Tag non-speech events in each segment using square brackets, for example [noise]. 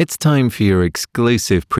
It's time for your exclusive pre-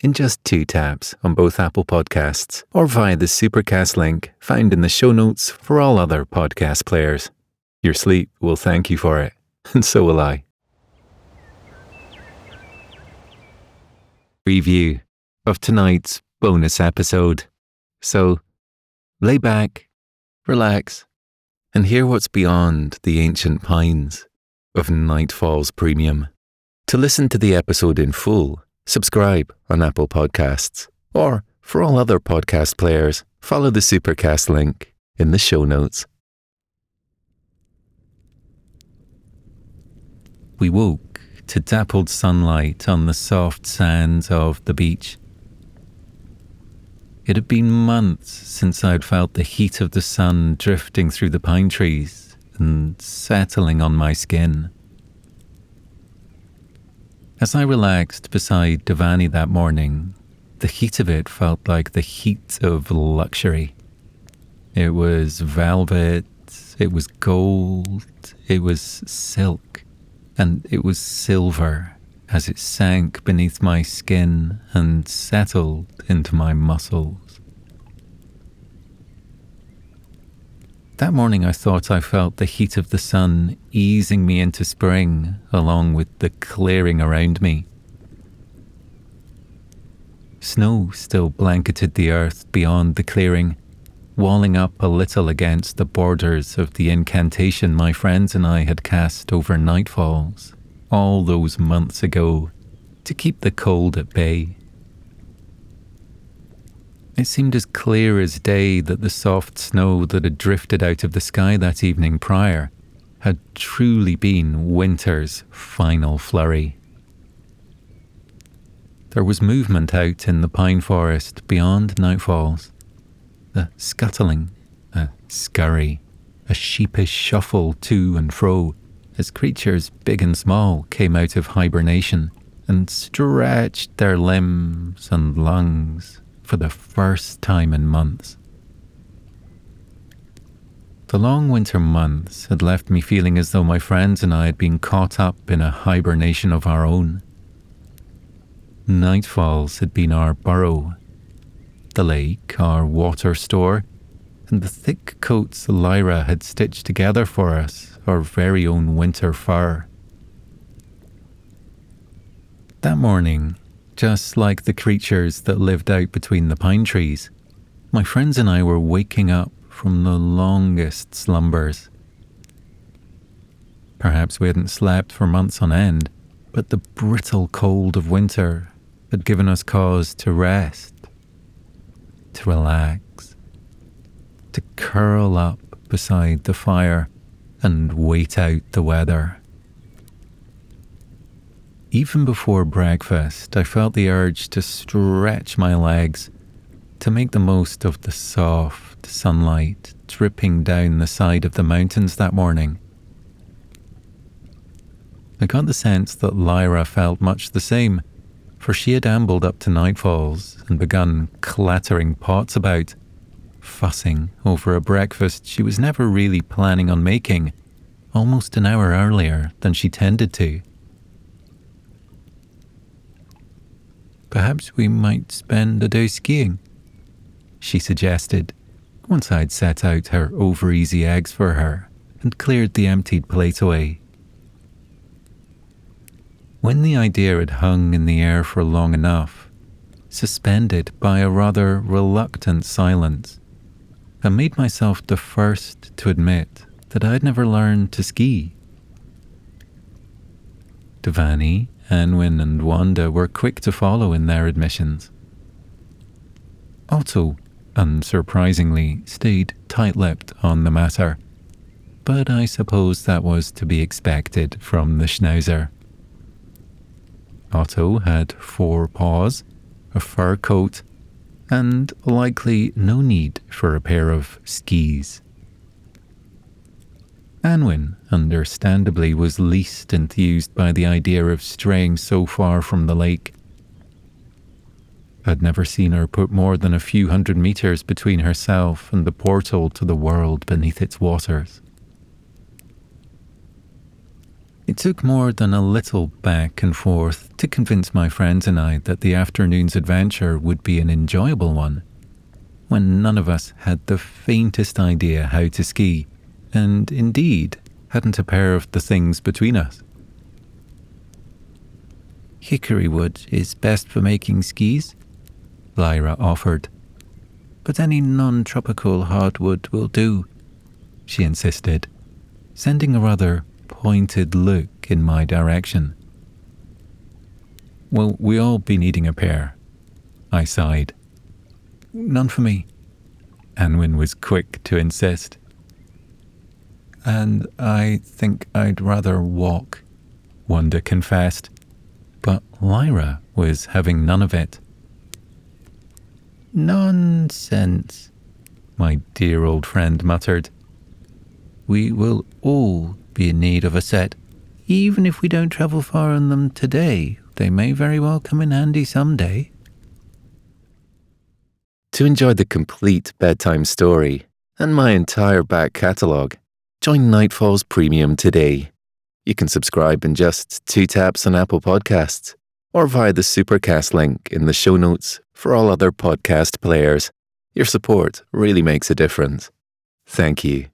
in just two taps on both Apple Podcasts or via the Supercast link found in the show notes for all other podcast players. Your sleep will thank you for it, [laughs] and so will I. Preview of tonight's bonus episode. So lay back, relax, and hear what's beyond the ancient pines of Nightfall's Premium. To listen to the episode in full, subscribe on Apple Podcasts, or for all other podcast players, follow the Supercast link in the show notes. We woke to dappled sunlight on the soft sands of the beach. It had been months since I'd felt the heat of the sun drifting through the pine trees and settling on my skin. As I relaxed beside Devani that morning, the heat of it felt like the heat of luxury. It was velvet, it was gold, it was silk, and it was silver as it sank beneath my skin and settled into my muscles. That morning, I thought I felt the heat of the sun easing me into spring, along with the clearing around me. Snow still blanketed the earth beyond the clearing, walling up a little against the borders of the incantation my friends and I had cast over nightfalls all those months ago to keep the cold at bay. It seemed as clear as day that the soft snow that had drifted out of the sky that evening prior had truly been winter's final flurry. There was movement out in the pine forest beyond nightfalls. The scuttling, a scurry, a sheepish shuffle to and fro as creatures big and small came out of hibernation and stretched their limbs and lungs for the first time in months. The long winter months had left me feeling as though my friends and I had been caught up in a hibernation of our own. Nightfalls had been our burrow, the lake our water store, and the thick coats Lyra had stitched together for us our very own winter fur. That morning, just like the creatures that lived out between the pine trees, my friends and I were waking up from the longest slumbers. Perhaps we hadn't slept for months on end, but the brittle cold of winter had given us cause to rest, to relax, to curl up beside the fire and wait out the weather. Even before breakfast, I felt the urge to stretch my legs to make the most of the soft sunlight dripping down the side of the mountains that morning. I got the sense that Lyra felt much the same, for she had ambled up to nightfalls and begun clattering pots about, fussing over a breakfast she was never really planning on making, almost an hour earlier than she tended to. Perhaps we might spend a day skiing, she suggested, once I'd set out her over easy eggs for her and cleared the emptied plate away. When the idea had hung in the air for long enough, suspended by a rather reluctant silence, I made myself the first to admit that I'd never learned to ski. Devani, Anwin, and Wanda were quick to follow in their admissions. Otto, unsurprisingly, stayed tight lipped on the matter, but I suppose that was to be expected from the Schnauzer. Otto had four paws, a fur coat, and likely no need for a pair of skis. Anwin, understandably, was least enthused by the idea of straying so far from the lake. I'd never seen her put more than a few hundred meters between herself and the portal to the world beneath its waters. It took more than a little back and forth to convince my friends and I that the afternoon's adventure would be an enjoyable one, when none of us had the faintest idea how to ski, and indeed hadn't a pair of the things between us. Hickory wood is best for making skis, Lyra offered. But any non tropical hardwood will do, she insisted, sending a rather pointed look in my direction. Well, we all be needing a pair, I sighed. None for me, Anwin was quick to insist. And I think I'd rather walk, Wanda confessed. But Lyra was having none of it. Nonsense, my dear old friend muttered. We will all be in need of a set. Even if we don't travel far on them today, they may very well come in handy someday. To enjoy the complete bedtime story and my entire back catalogue, join Nightfalls Premium today. You can subscribe in just two taps on Apple Podcasts or via the Supercast link in the show notes for all other podcast players. Your support really makes a difference. Thank you.